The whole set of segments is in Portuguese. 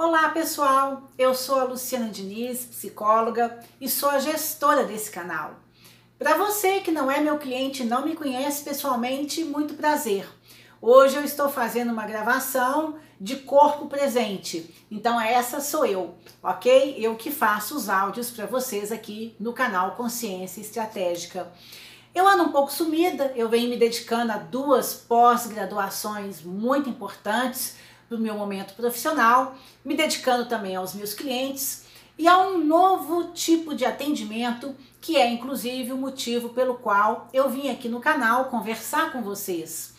Olá pessoal, eu sou a Luciana Diniz, psicóloga e sou a gestora desse canal. Para você que não é meu cliente e não me conhece pessoalmente, muito prazer. Hoje eu estou fazendo uma gravação de corpo presente, então essa sou eu, ok? Eu que faço os áudios para vocês aqui no canal Consciência Estratégica. Eu ando um pouco sumida, eu venho me dedicando a duas pós-graduações muito importantes do meu momento profissional, me dedicando também aos meus clientes e a um novo tipo de atendimento, que é inclusive o motivo pelo qual eu vim aqui no canal conversar com vocês.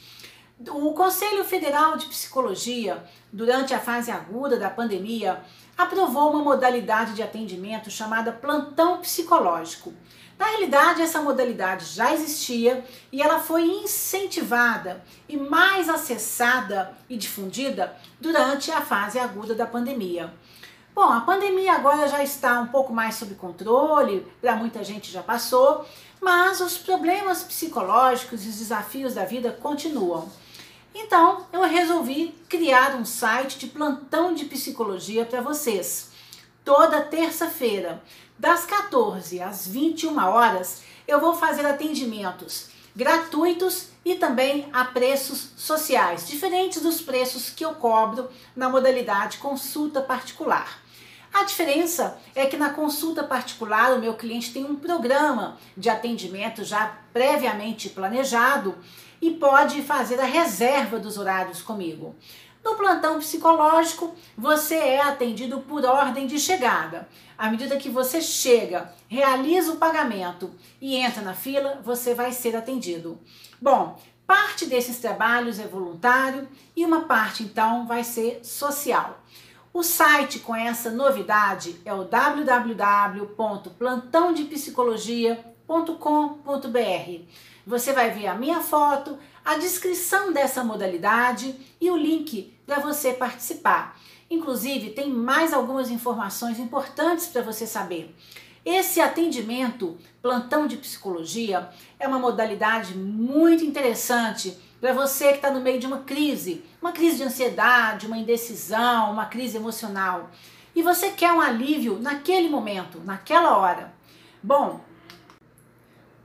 O Conselho Federal de Psicologia, durante a fase aguda da pandemia, aprovou uma modalidade de atendimento chamada plantão psicológico. Na realidade, essa modalidade já existia e ela foi incentivada e mais acessada e difundida durante a fase aguda da pandemia. Bom, a pandemia agora já está um pouco mais sob controle, para muita gente já passou, mas os problemas psicológicos e os desafios da vida continuam. Então, eu resolvi criar um site de plantão de psicologia para vocês. Toda terça-feira, das 14 às 21 horas, eu vou fazer atendimentos gratuitos e também a preços sociais, diferentes dos preços que eu cobro na modalidade consulta particular. A diferença é que na consulta particular o meu cliente tem um programa de atendimento já previamente planejado e pode fazer a reserva dos horários comigo. No plantão psicológico, você é atendido por ordem de chegada. À medida que você chega, realiza o pagamento e entra na fila, você vai ser atendido. Bom, parte desses trabalhos é voluntário e uma parte então vai ser social. O site com essa novidade é o www.plantãodepsicologia.com.br. Você vai ver a minha foto, a descrição dessa modalidade e o link para você participar. Inclusive, tem mais algumas informações importantes para você saber. Esse atendimento, plantão de psicologia, é uma modalidade muito interessante para você que está no meio de uma crise, uma crise de ansiedade, uma indecisão, uma crise emocional, e você quer um alívio naquele momento, naquela hora. Bom,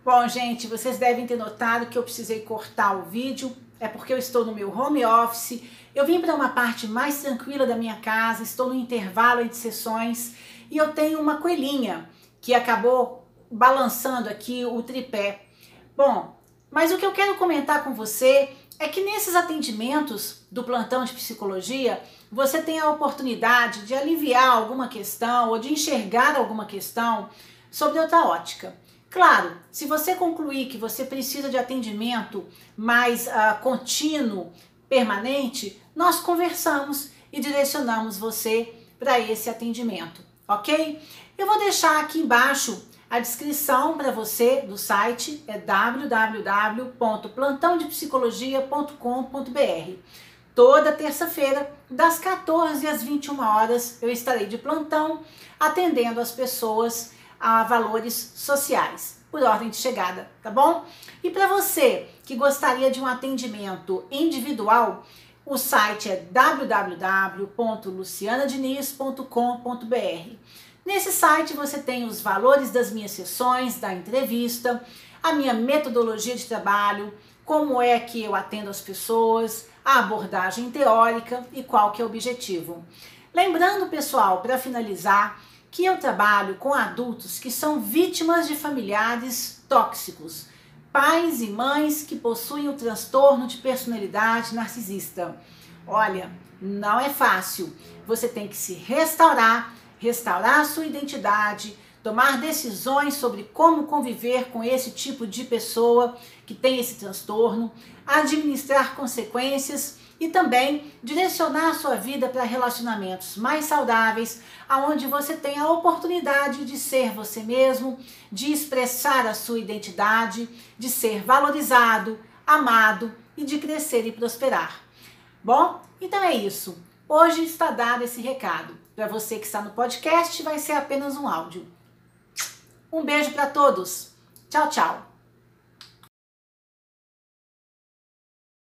bom, gente, vocês devem ter notado que eu precisei cortar o vídeo, é porque eu estou no meu home office. Eu vim para uma parte mais tranquila da minha casa, estou no intervalo entre sessões e eu tenho uma coelhinha que acabou balançando aqui o tripé. Bom, mas o que eu quero comentar com você é que nesses atendimentos do plantão de psicologia, você tem a oportunidade de aliviar alguma questão ou de enxergar alguma questão sobre outra ótica. Claro, se você concluir que você precisa de atendimento mais uh, contínuo, permanente, nós conversamos e direcionamos você para esse atendimento, ok? Eu vou deixar aqui embaixo a descrição para você do site é www.plantãodepsicologia.com.br. Toda terça-feira, das 14 às 21 horas, eu estarei de plantão atendendo as pessoas a valores sociais, por ordem de chegada, tá bom? E para você que gostaria de um atendimento individual, o site é www.lucianadiniz.com.br. Nesse site você tem os valores das minhas sessões, da entrevista, a minha metodologia de trabalho, como é que eu atendo as pessoas, a abordagem teórica e qual que é o objetivo. Lembrando, pessoal, para finalizar, que eu trabalho com adultos que são vítimas de familiares tóxicos, pais e mães que possuem o transtorno de personalidade narcisista. Olha, não é fácil. Você tem que se restaurar restaurar sua identidade, tomar decisões sobre como conviver com esse tipo de pessoa que tem esse transtorno, administrar consequências e também direcionar a sua vida para relacionamentos mais saudáveis, aonde você tem a oportunidade de ser você mesmo, de expressar a sua identidade, de ser valorizado, amado e de crescer e prosperar. Bom, então é isso. Hoje está dado esse recado. Para você que está no podcast, vai ser apenas um áudio. Um beijo para todos. Tchau, tchau.